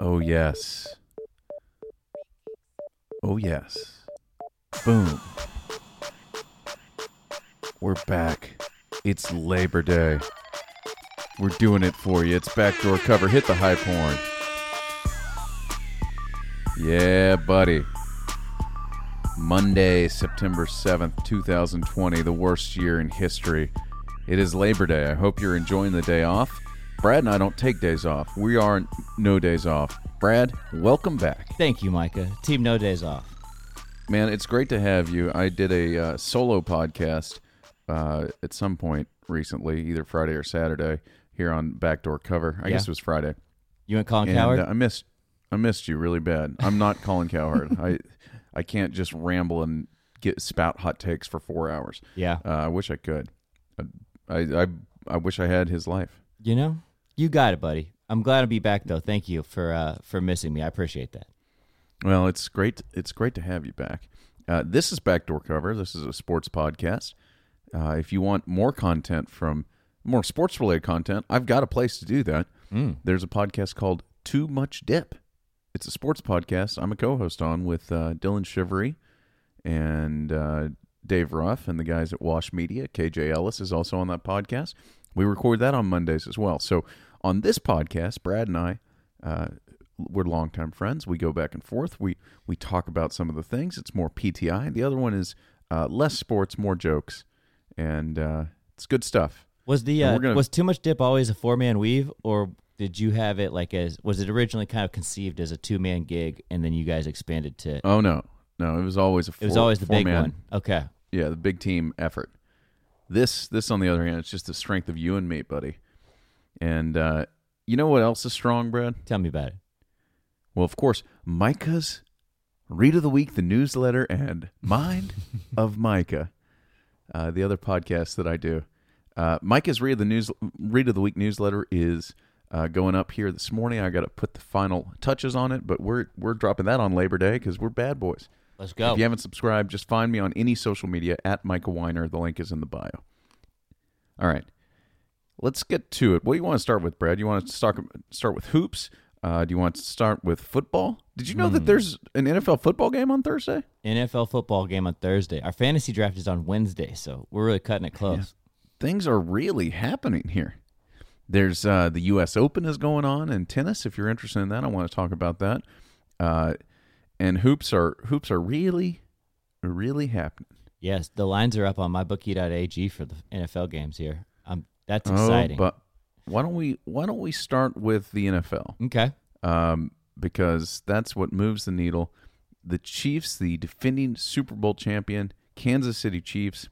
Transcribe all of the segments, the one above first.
Oh, yes. Oh, yes. Boom. We're back. It's Labor Day. We're doing it for you. It's backdoor cover. Hit the high porn. Yeah, buddy. Monday, September 7th, 2020, the worst year in history. It is Labor Day. I hope you're enjoying the day off. Brad and I don't take days off. We are no days off. Brad, welcome back. Thank you, Micah. Team No Days Off. Man, it's great to have you. I did a uh, solo podcast uh, at some point recently, either Friday or Saturday, here on Backdoor Cover. I Yeah. guess it was Friday. You and Colin And Cowherd? uh, I missed, I missed you really bad. I'm not Colin Cowherd. I, I can't just ramble and get spout hot takes for four hours. yeah. Uh, I wish I could. I, I, I wish I had his life. You know, you got it, buddy. I'm glad to be back, though. Thank you for uh, for missing me. I appreciate that. Well, it's great. It's great to have you back. Uh, this is Backdoor Cover. This is a sports podcast. Uh, if you want more content from more sports related content, I've got a place to do that. Mm. There's a podcast called Too Much Dip. It's a sports podcast. I'm a co-host on with uh, Dylan Shivery and uh, Dave Ruff and the guys at Wash Media. KJ Ellis is also on that podcast. We record that on Mondays as well. So on this podcast, Brad and I, uh, we're longtime friends. We go back and forth. We we talk about some of the things. It's more PTI. The other one is uh, less sports, more jokes, and uh, it's good stuff. Was the uh, gonna- was Too Much Dip always a four man weave, or did you have it like as was it originally kind of conceived as a two man gig, and then you guys expanded to? Oh no, no, it was always a. Four, it was always the big four-man- one. Okay. yeah, the big team effort. This, this on the other hand, it's just the strength of you and me, buddy. And uh, you know what else is strong, Brad? Tell me about it. Well, of course, Micah's Read of the Week, the newsletter, and Mind of Micah, uh, the other podcast that I do. Uh, Micah's Read of the News, Read of the Week newsletter is uh, going up here this morning. I got to put the final touches on it, but we're we're dropping that on Labor Day because we're bad boys. Let's go. If you haven't subscribed, just find me on any social media at Micah Weiner. The link is in the bio. All right, let's get to it. What do you want to start with, Brad? You want to start start with hoops? Uh, do you want to start with football? Did you know that there's an NFL football game on Thursday? NFL football game on Thursday. Our fantasy draft is on Wednesday, so we're really cutting it close. Things are really happening here. There's uh, the U.S. Open is going on in tennis. If you're interested in that, I want to talk about that. Uh, and hoops are hoops are really, really happening. Yes, the lines are up on mybookie.ag for the NFL games here. Um, that's exciting. Oh, exciting. but why don't we why don't we start with the NFL? okay. Um, because that's what moves the needle. The Chiefs, the defending Super Bowl champion, Kansas City Chiefs,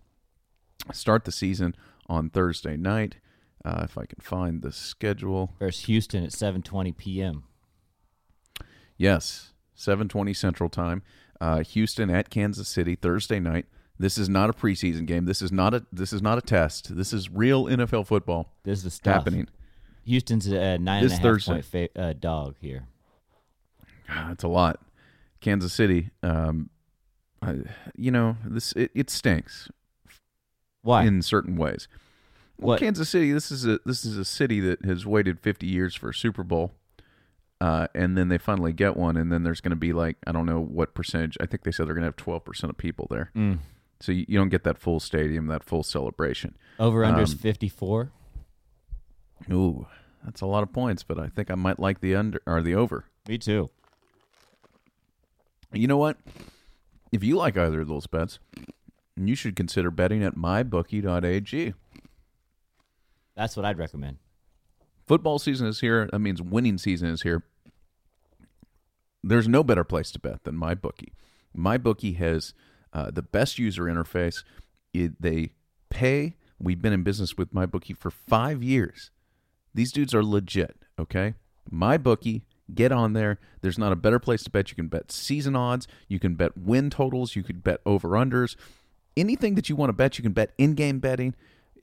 start the season on Thursday night. Uh, if I can find the schedule, Versus Houston at 7:20 p.m. yes, seven twenty Central Time. Uh, Houston at Kansas City Thursday night. This is not a preseason game. This is not a this is not a test. This is real NFL football This is stuff. happening. Houston's a nine This and a half Thursday. point fa- uh, dog here. That's a lot. Kansas City, um, I, you know, this it, it stinks Why? in certain ways. Well, What? Kansas City, this is a this is a city that has waited 50 years for a Super Bowl, uh, and then they finally get one, and then there's going to be like I don't know what percentage. I think they said they're going to have 12 percent of people there, Mm. So you, you don't get that full stadium, that full celebration. Over unders Um, 54. Ooh, that's a lot of points, but I think I might like the under or the over. Me too. You know what? If you like either of those bets, you should consider betting at mybookie.ag. That's what I'd recommend. Football season is here. That means winning season is here. There's no better place to bet than MyBookie. MyBookie has uh, the best user interface. It, they pay. We've been in business with MyBookie for five years. These dudes are legit, okay? MyBookie, get on there. There's not a better place to bet. You can bet season odds, you can bet win totals, you could bet over unders. Anything that you want to bet, you can bet in game betting.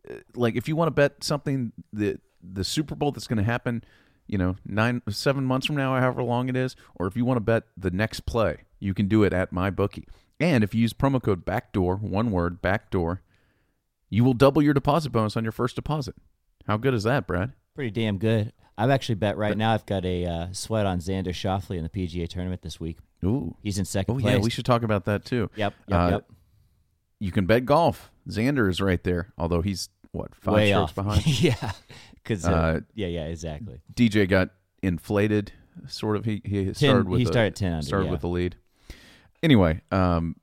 Uh, Like if you want to bet something that the Super Bowl that's going to happen, you know, nine, seven months from now, however long it is, or if you want to bet the next play, you can do it at MyBookie. And if you use promo code BACKDOOR, one word, BACKDOOR, you will double your deposit bonus on your first deposit. How good is that, Brad? Pretty damn good. I've actually bet right now. I've got a uh, sweat on Xander Schauffele in the PGA tournament this week. Ooh. He's in second Oh place. yeah, we should talk about that too. Yep. Yep. Uh, yep. You can bet golf. Xander is right there, although he's what five Way strokes off. behind. yeah. Because uh, Uh, yeah, yeah, exactly. DJ got inflated, sort of. He he started with he a- started 10 under, started yeah. with the lead. Anyway, um,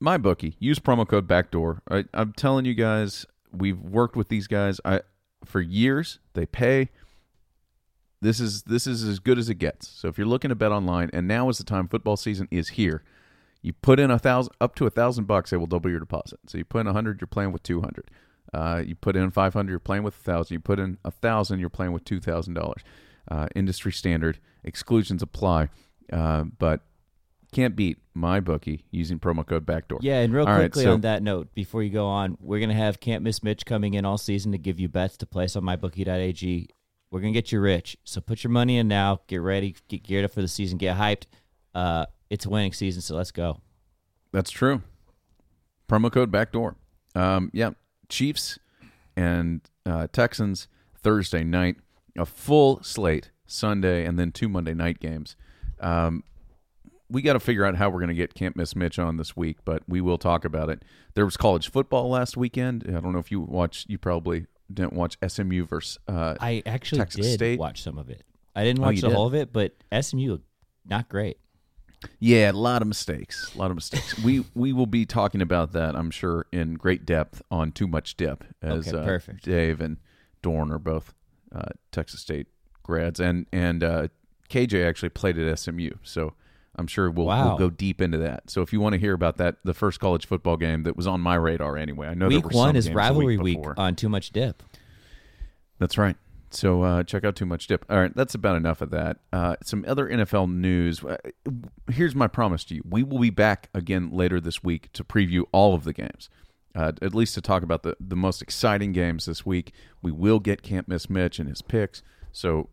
my bookie use promo code backdoor. I, I'm telling you guys, we've worked with these guys. I for years. They pay. This is this is as good as it gets. So if you're looking to bet online, and now is the time. Football season is here. You put in a thousand up to a thousand bucks, they will double your deposit. So you put in a hundred, you're playing with two hundred. Uh, you put in five hundred, you're playing with a thousand. You put in a thousand, you're playing with two thousand dollars. Uh, industry standard. Exclusions apply, uh, but can't beat my bookie using promo code backdoor. Yeah, and real All right, quickly so- on that note, before you go on, we're gonna have Can't Miss Mitch coming in all season to give you bets to place on mybookie.ag. We're gonna get you rich, so put your money in now. Get ready, get geared up for the season, get hyped. Uh, it's a winning season, so let's go. That's true. Promo code backdoor. Um, yeah, Chiefs and uh, Texans Thursday night. A full slate Sunday, and then two Monday night games. Um, we got to figure out how we're going to get Can't Miss Mitch on this week, but we will talk about it. There was college football last weekend. I don't know if you watched. You probably didn't watch SMU versus. Uh, I actually Texas did State? watch some of it. I didn't Oh, watch you the did? whole of it, but SMU not great. Yeah, a lot of mistakes. A lot of mistakes. we we will be talking about that, I'm sure, in great depth on Too Much Dip, as Okay, uh. Dave and Dorn are both uh, Texas State grads, and and uh, KJ actually played at SMU, so I'm sure we'll, Wow. we'll go deep into that. So if you want to hear about that, the first college football game that was on my radar anyway, I know week one is rivalry week, week on Too Much Dip. That's right. So uh, check out Too Much Dip. All right, that's about enough of that. Uh, some other NFL news. Uh, Here's my promise to you: we will be back again later this week to preview all of the games. Uh, at least to talk about the the most exciting games this week. We will get Can't Miss Mitch and his picks. So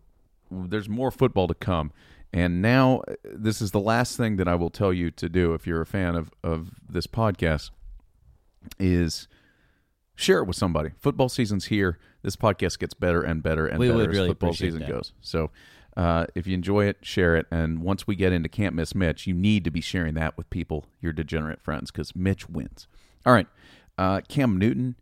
there's more football to come. And now uh, this is the last thing that I will tell you to do if you're a fan of of this podcast is share it with somebody. Football season's here. This podcast gets better and better and We better would as football season that. goes. So, uh, if you enjoy it, share it. And once we get into Can't Miss Mitch, you need to be sharing that with people, your degenerate friends, because Mitch wins. All right. Uh, Cam Newton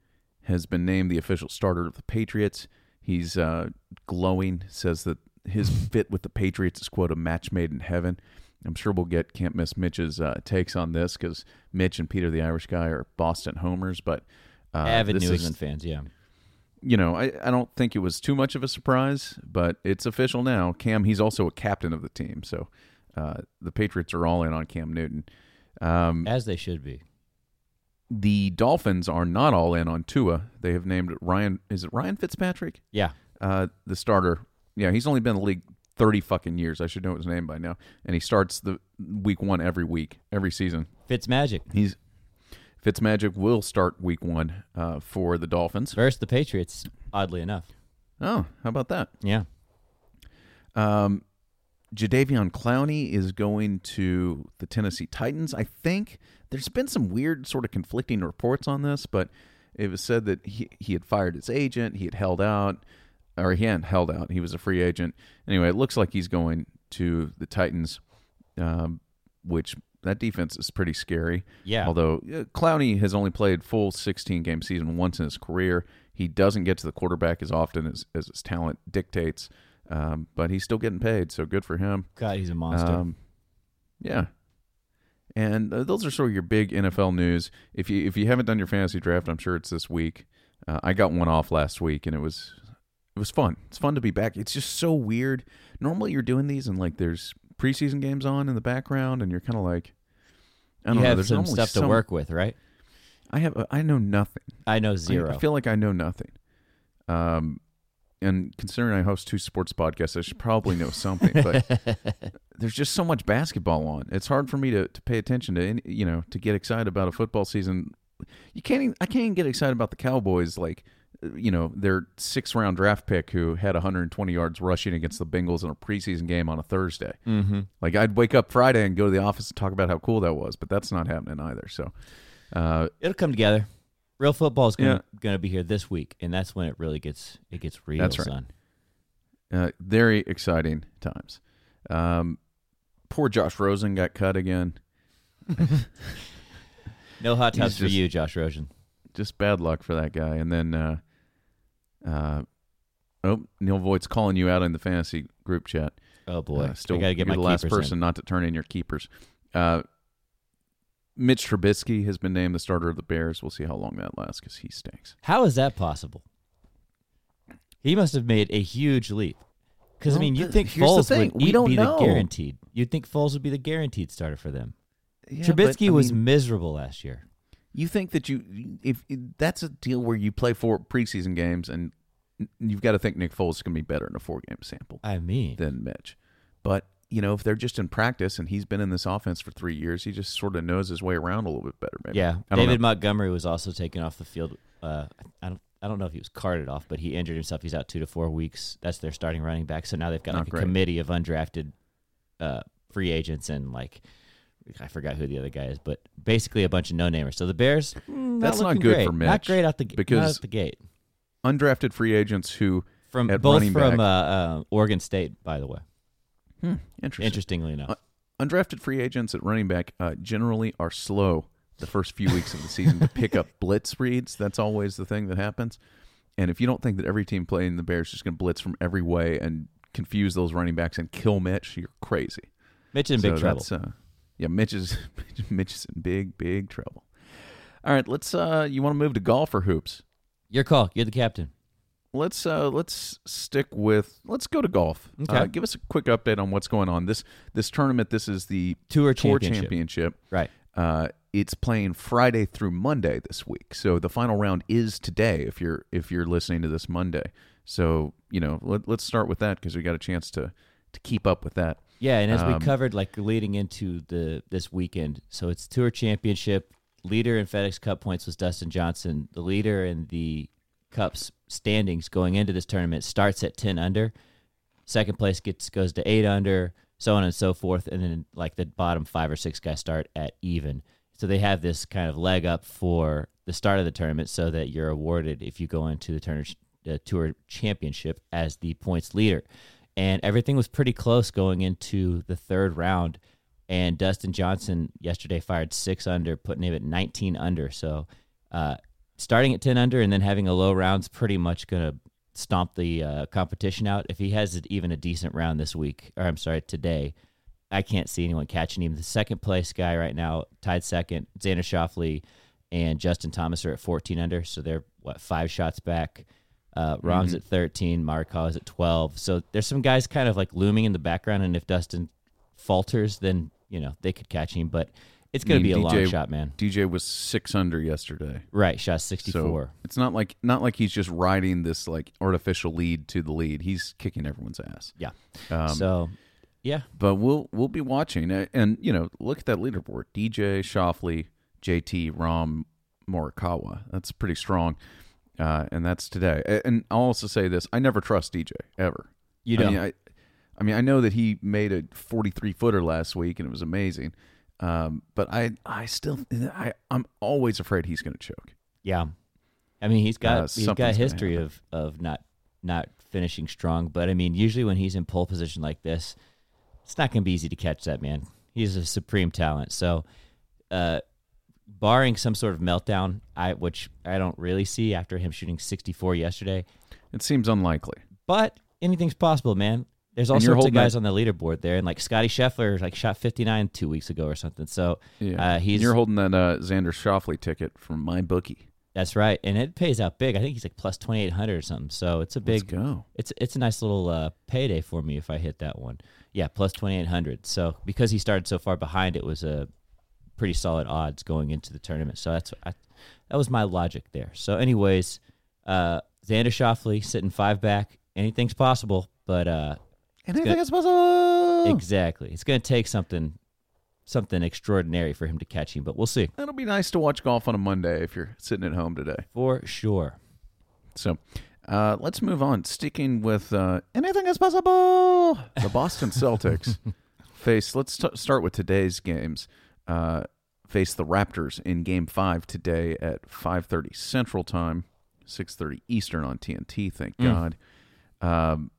has been named the official starter of the Patriots. He's uh, glowing, says that his fit with the Patriots is, quote, a match made in heaven. I'm sure we'll get Can't Miss Mitch's uh, takes on this because Mitch and Peter the Irish guy are Boston homers, but uh, Avid New is- England fans, yeah. you know, I, I don't think it was too much of a surprise, but it's official now. Cam, he's also a captain of the team, so uh, the Patriots are all in on Cam Newton. Um, As they should be. the Dolphins are not all in on Tua. They have named Ryan. Is it Ryan Fitzpatrick? Yeah. Uh, the starter. Yeah, he's only been in the league thirty fucking years. I should know his name by now. And he starts the week one every week, every season. Fitz Magic. He's Fitzmagic will start week one uh, for the Dolphins. Versus the Patriots, oddly enough. Oh, how about that? Yeah. Um, Jadeveon Clowney is going to the Tennessee Titans. I think there's been some weird, sort of conflicting reports on this, but it was said that he he had fired his agent, he had held out, or he hadn't held out. He was a free agent. Anyway, it looks like he's going to the Titans, um, which that defense is pretty scary. Yeah. Although uh, Clowney has only played full 16 game season once in his career, he doesn't get to the quarterback as often as, as his talent dictates. Um, but he's still getting paid, so good for him. God, he's a monster. Um, yeah. And uh, those are sort of your big NFL news. If you if you haven't done your fantasy draft, I'm sure it's this week. Uh, I got one off last week, and it was it was fun. It's fun to be back. It's just so weird. Normally, you're doing these, and like there's preseason games on in the background, and you're kind of like, I don't you know. have There's some stuff to some- work with, right? I have. I know nothing. I know zero. I, feel like I know nothing. Um, and considering I host two sports podcasts, I should probably know something. But there's just so much basketball on. It's hard for me to, to pay attention to. Any, you know, to get excited about a football season. You can't. Even, I can't even get excited about the Cowboys. Like, you know, their six round draft pick who had 120 yards rushing against the Bengals in a preseason game on a Thursday. mm-hmm. Like, I'd wake up Friday and go to the office and talk about how cool that was, but that's not happening either. So, uh, It'll come together. Real football is going Yeah. to be here this week, and that's when it really gets it gets real, That's right. son. Uh, very exciting times. Um, poor Josh Rosen got cut again. No hot tubs for you, Josh Rosen. Just bad luck for that guy. And then, uh, uh, oh, Neil Voigt's calling you out in the fantasy group chat. Oh boy, Uh, still, got to get my the last keepers in. person not to turn in your keepers. Uh, Mitch Trubisky has been named the starter of the Bears. We'll see how long that lasts because he stinks. How is that possible? He must have made a huge leap. Because I mean, you'd think Foles would We don't be know. the guaranteed. You'd think Foles would be the guaranteed starter for them. Yeah, Trubisky but, was mean, miserable last year. you think that you if that's a deal where you play four preseason games and you've got to think Nick Foles is going to be better in a four game sample I mean, than Mitch. But you know, if they're just in practice and he's been in this offense for three years, he just sort of knows his way around a little bit better. Maybe. yeah. David know. Montgomery was also taken off the field. Uh, I don't. I don't know if he was carted off, but he injured himself. He's out two to four weeks. That's their starting running back. So now they've got Not like a great. committee of undrafted uh, free agents and like I forgot who the other guy is, but basically a bunch of no namers. So the Bears, mm, That's not good great. for Mitch. Not great out the because- out the gate. Undrafted free agents who From at both running from back- uh, uh, Oregon State, by the way. interesting. Interestingly enough, Uh, undrafted free agents at running back uh, generally are slow the first few weeks of the season to pick up blitz reads. That's always the thing that happens. And if you don't think that every team playing the Bears is just going to blitz from every way and confuse those running backs and kill Mitch, you're crazy. Mitch in big trouble. Uh, yeah, Mitch is Mitch is in big big trouble. All right, let's. Uh, you want to move to golf or hoops? Your call. You're the captain. Let's uh, let's stick with. Let's go to golf. Okay. Uh, give us a quick update on what's going on this this tournament. This is the Tour Tour championship. Championship. Right. Uh, it's playing Friday through Monday this week. So the final round is today. If you're if you're listening to this Monday, so you know let, let's start with that because we got a chance to to keep up with that. Yeah, and as we Um, covered, like leading into the this weekend, so it's Tour Championship. Leader in FedEx Cup points was Dustin Johnson. The leader in the Cups standings going into this tournament starts at ten under. Second place gets goes to eight under, so on and so forth, and then like the bottom five or six guys start at even. So they have this kind of leg up for the start of the tournament, so that you're awarded if you go into the Turner the Tour Championship as the points leader and everything was pretty close going into the third round. And Dustin Johnson yesterday fired six under, putting him at 19 under. So, uh, starting at 10 under and then having a low round's pretty much going to stomp the uh, competition out. If he has even a decent round this week, or I'm sorry, today, I can't see anyone catching him. The second place guy right now, tied second, Xander Schauffele and Justin Thomas are at 14 under. So they're, what, five shots back. Uh, Rahm's at 13, Markov is at 12. So there's some guys kind of like looming in the background. And if Dustin falters, then, you know, they could catch him. But it's going to be mean, a long DJ shot, man. DJ was six under yesterday. Right. Shot So 64. it's not like not like he's just riding this like artificial lead to the lead. He's kicking everyone's ass. yeah. Um, so, yeah. but we'll we'll be watching and you know look at that leaderboard: DJ, Schauffele, JT, Rahm, Morikawa. That's pretty strong, uh, and that's today. And I'll also say this: I never trust DJ ever. You don't. mean, I, I mean, I know that he made a 43 footer last week and it was amazing, um, but I I still I I'm always afraid he's going to choke. Yeah, I mean he's got Uh, he's got a history of of not not finishing strong, but I mean usually when he's in pole position like this, it's not going to be easy to catch that man. He's a supreme talent. So, uh, barring some sort of meltdown, I which I don't really see after him shooting 64 yesterday, It seems unlikely. but anything's possible, man. There's all And sorts of guys that- on the leaderboard there, and like Scotty Scheffler like shot 59 two weeks ago or something. So Yeah, uh, he's you're holding that uh, Xander Schauffele ticket from my bookie. that's right, and it pays out big. I think he's like plus 2800 or something. So it's a Let's big go. It's it's a nice little uh, payday for me if I hit that one. Yeah, plus twenty eight hundred. So because he started so far behind, it was a pretty solid odds going into the tournament. So that's I, that was my logic there. So, anyways, uh, Xander Schauffele sitting five back. Anything's possible, but uh, Anything is possible. exactly, it's going to take something something extraordinary for him to catch him. But we'll see It'll be nice to watch golf on a Monday if you're sitting at home today. for sure. So uh, let's move on. Sticking with uh, anything is possible. The Boston Celtics face. Let's t- start with today's games. Uh, face the Raptors in Game Five today at 5:30 Central Time, 6:30 Eastern on TNT. Thank Mm. God. Um,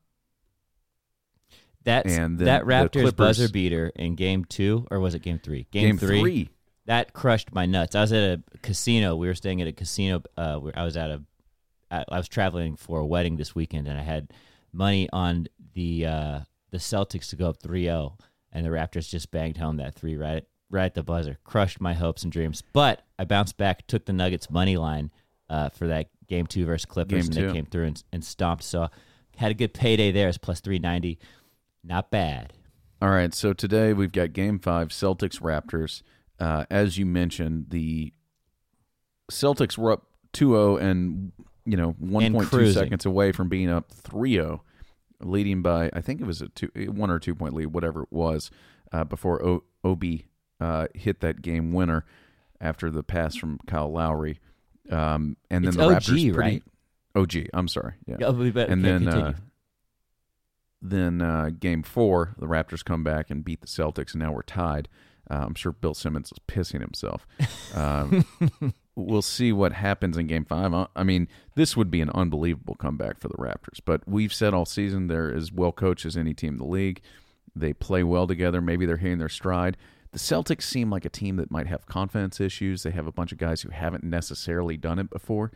That's And then that Raptors buzzer beater in game two, or was it game three? game three. That crushed my nuts. I was at a casino. We were staying at a casino. Uh, where I was at a. I I was traveling for a wedding this weekend, and I had money on the uh, the Celtics to go up 3-0, and the Raptors just banged home that three right right at the buzzer, crushed my hopes and dreams. But I bounced back, took the Nuggets money line uh, for that game two versus Clippers, Game and two. they came through and, and stomped. So had a good payday there. It's plus three ninety, not bad. All right, so today we've got Game Five, Celtics Raptors. Uh, as you mentioned, the Celtics were up 2-0 and you know 1.2 seconds away from being up 3-0, leading by I think it was a two, one or two point lead, whatever it was, uh, before o- Obi uh, hit that game winner after the pass from Kyle Lowry, um, and then It's the OG, Raptors pretty, right? OG. I'm sorry, yeah Oh, we better- and okay, then continue. uh, then uh, game four, the Raptors come back and beat the Celtics, and now we're tied. Uh, I'm sure Bill Simmons is pissing himself. Um, we'll see what happens in game five. I- I mean, this would be an unbelievable comeback for the Raptors, but we've said all season they're as well coached as any team in the league. They play well together. Maybe they're hitting their stride. The Celtics seem like a team that might have confidence issues. They have a bunch of guys who haven't necessarily done it before.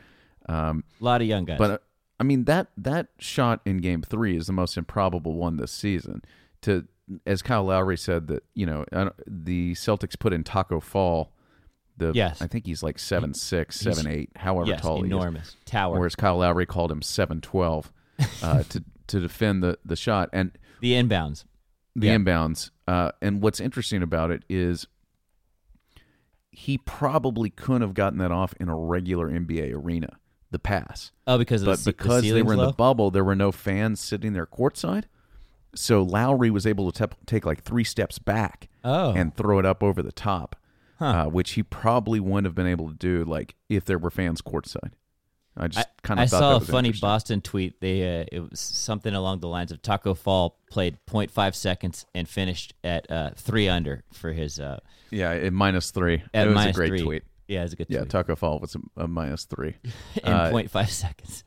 Um, a lot of young guys. but uh, I mean that that shot in Game Three is the most improbable one this season. To as Kyle Lowry said that you know the Celtics put in Tacko Fall. The Yes. I think he's like seven six, He's- seven eight, however yes, tall he is. enormous tower. Whereas Kyle Lowry called him seven twelve uh, to to defend the the shot and the inbounds. the Yeah. inbounds. Uh, and what's interesting about it is he probably couldn't have gotten that off in a regular NBA arena. The pass Oh, because of but the, ce- the because they were in low? the bubble, there were no fans sitting there courtside. So Lowry was able to tep- take like three steps back Oh. and throw it up over the top, Huh. uh, which he probably wouldn't have been able to do like if there were fans courtside. I just kind I of thought saw that a funny. Boston tweet. They uh, it was something along the lines of Tacko Fall played 0.5 seconds and finished at uh, three under for his uh, Yeah, at minus three. at it was a great three. tweet. Yeah, it was a good Yeah, tweet. Tacko Fall was a, a minus three. in uh, 0.5 seconds.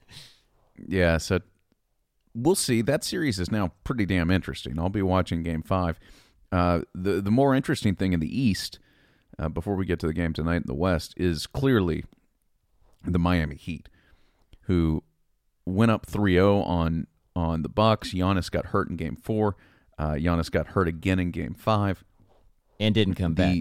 Yeah, so we'll see. That series is now pretty damn interesting. I'll be watching Game Five. Uh, the the more interesting thing in the East, uh, before we get to the game tonight in the West, is clearly the Miami Heat, who went up 3-0 on on the Bucks. Giannis got hurt in Game Four. Uh, Giannis got hurt again in Game Five. And didn't come back.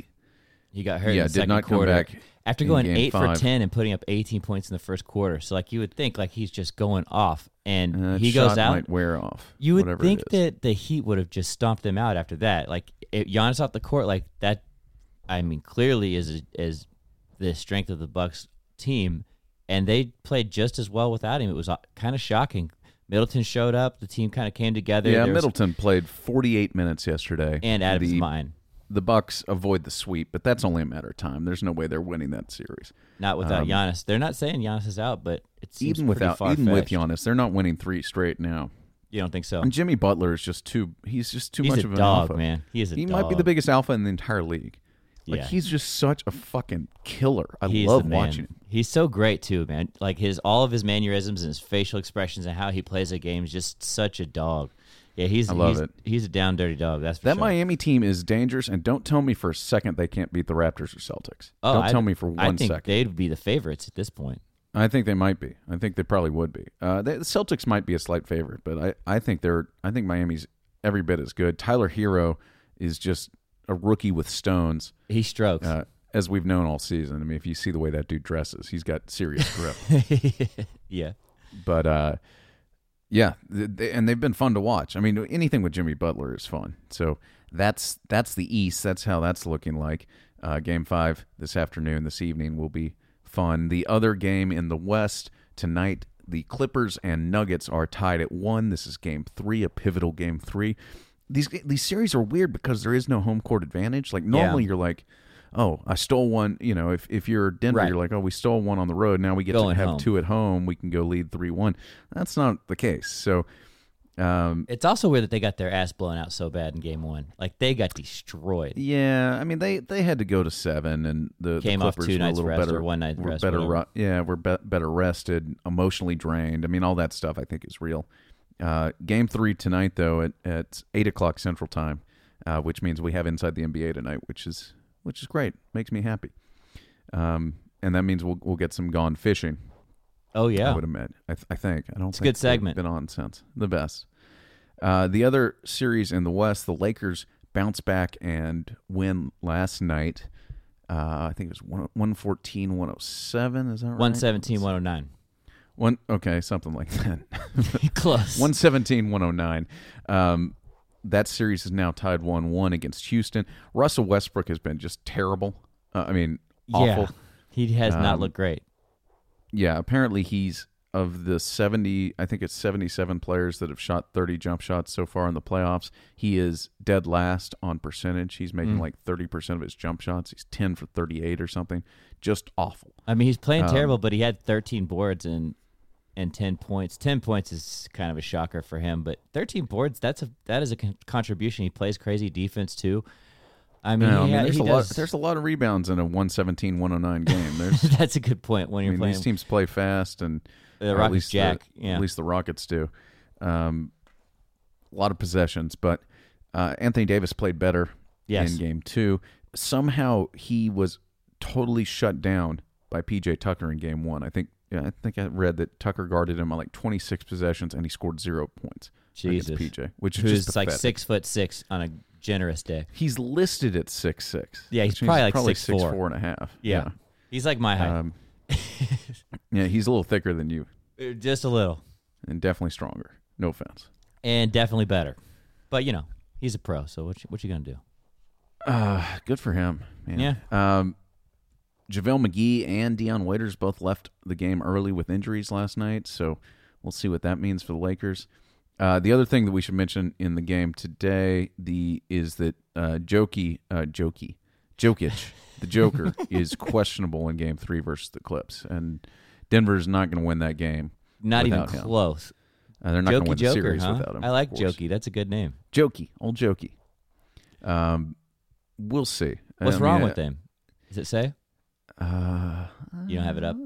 He got hurt yeah, in the did not come back After going game 8 for 10 and putting up 18 points in the first quarter. So like you would think like he's just going off and uh, he goes out. might wear off. You would think that the Heat would have just stomped them out after that. Like it, Giannis off the court, like that. I mean, clearly is is the strength of the Bucks team, and they played just as well without him. It was kind of shocking. Middleton showed up. The team kind of came together. Yeah, Middleton played 48 minutes yesterday. and Adams the, mine. The Bucks avoid the sweep, but that's only a matter of time. There's no way they're winning that series. Not without um, Giannis. They're not saying Giannis is out, but it seems Even without, even with Giannis, they're not winning three straight now. You don't think so? And Jimmy Butler is just too. He's just too He's much a of an dog, alpha. man. He is a he dog. might be the biggest alpha in the entire league. Like Yeah. he's just such a fucking killer. I He's love watching him. He's so great too, man. Like his all of his mannerisms and his facial expressions and how he plays a game is just such a dog. Yeah, he's I love he's, it. He's a down dirty dog. That's for That sure. Miami team is dangerous, and don't tell me for a second they can't beat the Raptors or Celtics. Oh, don't I- tell me for one I think second. they'd be the favorites at this point. I think they might be. I think they probably would be. Uh, they, the Celtics might be a slight favorite, but I, I think they're. I think Miami's every bit as good. Tyler Herro is just a rookie with stones, He strokes. uh, as we've known all season. I mean, if you see the way that dude dresses, he's got serious grip. yeah. but uh, yeah, they, and they've been fun to watch. I mean, anything with Jimmy Butler is fun. So that's that's the East. That's how that's looking like. Uh, game five this afternoon, this evening will be fun. The other game in the West tonight, the Clippers and Nuggets are tied at one. This is game three, a pivotal game three. These these series are weird because there is no home court advantage. Like normally, Yeah. you're like. Oh, I stole one. You know, if, if you're Denver, Right. you're like, oh, we stole one on the road. Now we get Going to have home. two at home. We can go lead three one. That's not the case. So Um, It's also weird that they got their ass blown out so bad in game one. Like they got destroyed. yeah, I mean they they had to go to seven, and the, Came the off Clippers two nights a little rest better, or one night were rest, better, whatever. yeah, we're be- better rested, emotionally drained. I mean, all that stuff I think is real. Uh, game three tonight, though, at, at eight o'clock Central Time, uh, which means we have inside the NBA tonight, which is which is great. Makes me happy. Um, and that means we'll we'll get some gone fishing. Oh yeah, I would admit. I, th- I think I don't. It's a good segment. Been on since the best. Uh, the other series in the West, the Lakers bounce back and win last night. Uh, I think it was one- 114, 107. Is that right? 117, 109. One, okay, something like that. Close. 117, 109. Um, that series is now tied 1 1 against Houston. Russell Westbrook has been just terrible. Uh, I mean, awful. Yeah. He has not Um, looked great. Yeah, apparently he's of the 70, I think it's 77 players that have shot 30 jump shots so far in the playoffs. He is dead last on percentage. He's Mm. making like 30% of his jump shots. He's 10 for 38 or something. Just awful. I mean, he's playing um, terrible, but he had 13 boards and and 10 points. 10 points is kind of a shocker for him, but 13 boards, that's a that is a con- contribution. He plays crazy defense too. I mean, No, I mean, there's he a lot. There's a lot of rebounds in a 117, 109 game. There's, that's a good point when I you're mean, playing these teams play fast, and the Rockets at least Jack. The, yeah. At least the Rockets do. Um, a lot of possessions, but uh, Anthony Davis played better Yes. in game two. Somehow he was totally shut down by PJ Tucker in game one. I think yeah, I think I read that Tucker guarded him on like 26 possessions and he scored zero points Jesus. against PJ, which is Who's like pathetic. six foot six on a generous day. He's listed at six six. Yeah, he's probably like probably 6'4". six four and a half. Yeah. He's like my height, Um, yeah, he's a little thicker than you Uh, just a little, and definitely stronger. No offense. and definitely better. But you know, he's a pro, so what you, what you gonna do? Uh, good for him. Man. Yeah. Um, JaVale McGee and Dion Waiters both left the game early with injuries last night, so we'll see what that means for the Lakers. Uh, the other thing that we should mention in the game today the is that uh, Joki, uh, Joki, Jokic, the Joker, is questionable in Game Three versus the Clips, and Denver's not going to win that game. Not even him. close. Uh, they're not going to Jokey win the Joker, series huh? without him. I like. Jokey. That's a good name. Jokey, old Jokey. Um, we'll see. What's I wrong mean, with him? Does it say? Uh, You don't have it up?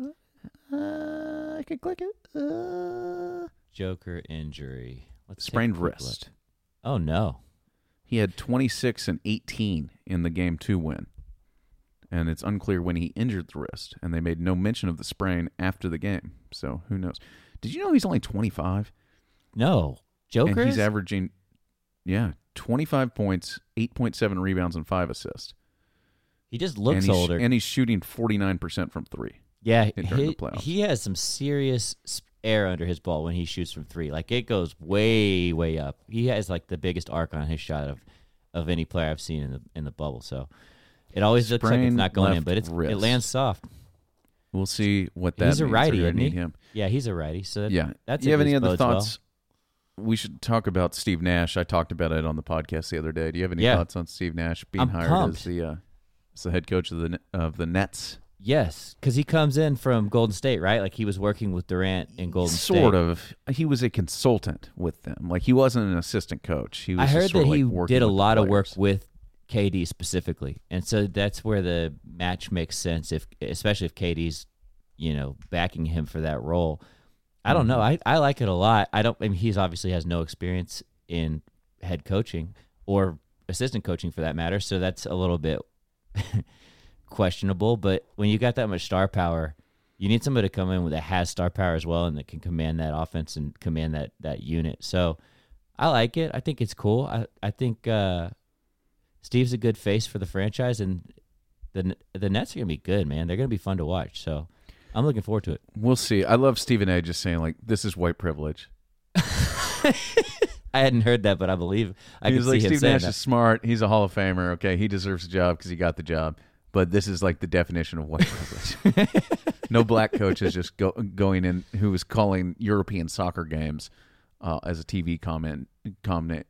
Uh, I can click it. Uh, Joker injury. Let's sprained wrist. look. Oh no. He had 26 and 18 in the game two win. And it's unclear when he injured the wrist, and they made no mention of the sprain after the game. So who knows? Did you know he's only 25? No. Joker. and he's is? averaging, yeah, 25 points, 8.7 rebounds, and five assists. He just looks and older. And he's shooting 49% from three. yeah, he, he has some serious air under his ball when he shoots from three. Like it goes way, way up. He has like the biggest arc on his shot of of any player I've seen in the in the bubble. So it always looks like it's not going in, but it's it lands soft. We'll see what that He's a righty, isn't he? him. Yeah, he's a righty. So that, Yeah. that's Do you have any other bodes well. thoughts? We should talk about Steve Nash. I talked about it on the podcast the other day. Do you have any Yeah. thoughts on Steve Nash being I'm hired pumped. as the uh, the head coach of the of the Nets? Yes, because he comes in from Golden State, right? Like he was working with Durant in Golden State. sort of. He was a consultant with them. Like he wasn't an assistant coach. He was I heard that he like did a lot of work with KD specifically, and so that's where the match makes sense. If especially if KD's, you know, backing him for that role. I don't know. Mm-hmm. I, I like it a lot. I don't. I mean, he's obviously has no experience in head coaching or assistant coaching for that matter. So that's a little bit questionable. But when you got that much star power, you need somebody to come in with that has star power as well and that can command that offense and command that that unit. So I like it. I think it's cool. I I think uh, Steve's a good face for the franchise, and the the Nets are gonna be good, man. They're gonna be fun to watch. So I'm looking forward to it. We'll see. I love Stephen A. just saying like this is white privilege. I hadn't heard that, but I believe I he was see like him Steve saying Nash that. is smart. He's a Hall of Famer. Okay, he deserves a job because he got the job. But this is like the definition of white privilege. no black coach is just go, going in who is calling European soccer games uh, as a TV comment, comment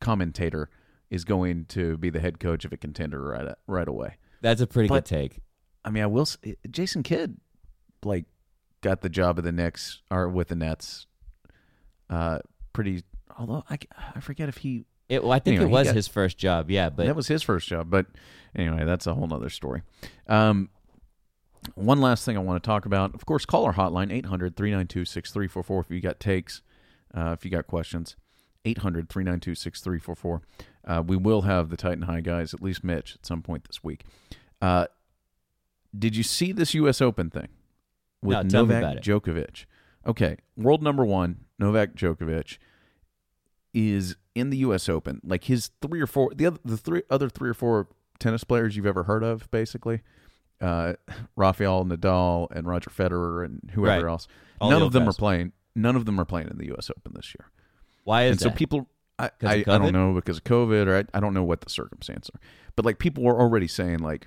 commentator is going to be the head coach of a contender right right away. That's a pretty But- good take. I mean, I will. s- Jason Kidd, like, got the job of the Knicks or with the Nets. Uh, pretty although I, I forget if he It, well, I think Anyway, it was got- his first job. Yeah, but that was his first job. But anyway, that's a whole nother story. Um, one last thing I want to talk about. Of course, call our hotline 800 392 6344 if you got takes, uh, if you got questions. 800 392 6344. Uh, We will have the Titan High guys, at least Mitch, at some point this week. Uh, did you see this U.S. Open thing with No, Novak. Djokovic? Okay, world number one, Novak Djokovic is in the U.S. Open. Like his three or four, the other, the three other three or four tennis players you've ever heard of, basically, uh, Rafael Nadal and Roger Federer and whoever Right. else. All none the of them guys. are playing. None of them are playing in the U.S. Open this year. why is and so people, I, I, I don't know because of COVID or I, I don't know what the circumstances are, but like people were already saying like,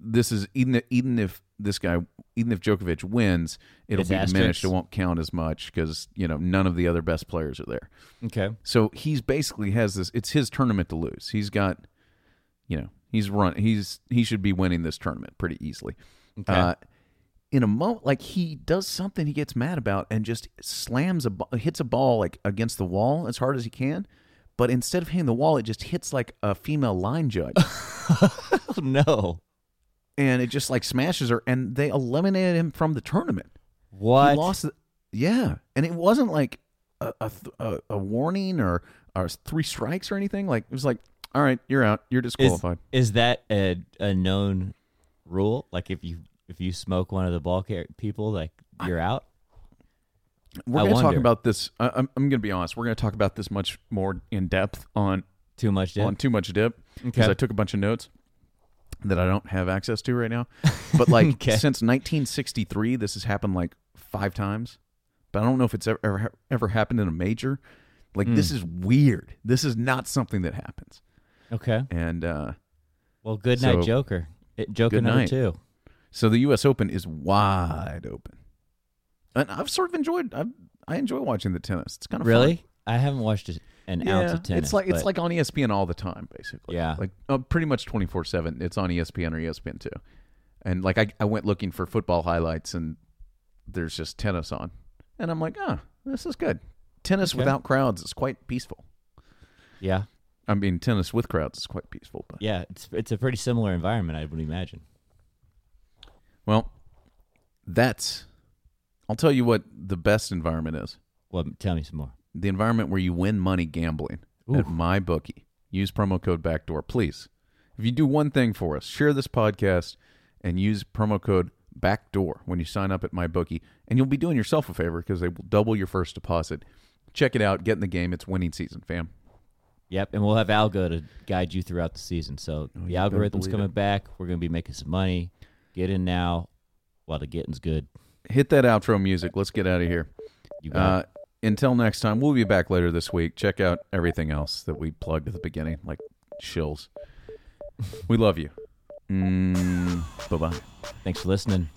this is even even if this guy even if Djokovic wins, it'll be diminished. It won't count as much because you know none of the other best players are there. okay. So he's basically has this. It's his tournament to lose. He's got, you know, he's run. He's he should be winning this tournament pretty easily. Okay. Uh, in a moment, like he does something he gets mad about and just slams a hits a ball like against the wall as hard as he can. But instead of hitting the wall, it just hits like a female line judge, oh no. And it just like smashes her. And they eliminated him from the tournament. What? He lost. The, yeah, and it wasn't like a a, a a warning or or three strikes or anything. Like it was like, all right, you're out. You're disqualified. is that a, a known rule? Like if you if you smoke one of the ball car- people, like you're out. We're going to talk about this. I, I'm I'm going to be honest. We're going to talk about this much more in depth on Too much dip. on too much dip because Okay. I took a bunch of notes that I don't have access to right now. But like Okay. since 1963, this has happened like five times. But I don't know if it's ever ever, ever happened in a major. Like Hmm. this is weird. This is not something that happens. Okay. And uh, Well, good night, So- Joker. It, Joker Good number night. two. So the U.S. Open is wide open, and I've sort of enjoyed. I I enjoy watching the tennis. It's kind of Really? I haven't watched an Fun. ounce of tennis. it's like it's like on ESPN all the time, basically. Yeah. like uh, pretty much twenty four seven. It's on ESPN or ESPN two, and like I I went looking for football highlights, and there's just tennis on, and I'm like, ah, this is good. Tennis Okay. without crowds is quite peaceful. yeah, I mean, tennis with crowds is quite peaceful, but yeah. It's it's a pretty similar environment, I would imagine. well, that's. I'll tell you what the best environment is. Well, tell me some more. The environment where you win money gambling Ooh. at my bookie. Use promo code backdoor, please. If you do one thing for us, share this podcast and use promo code backdoor when you sign up at my bookie, and you'll be doing yourself a favor because they will double your first deposit. Check it out. Get in the game. It's winning season, fam. Yep, and we'll have Algo to guide you throughout the season. So Oh, the algorithm's coming it. back. We're going to be making some money. Get in now while the getting's good. Hit that outro music. Let's get out of here. You got Uh. Until next time, we'll be back later this week. Check out everything else that we plugged at the beginning, like shills. we love you. Mm, bye bye. Thanks for listening.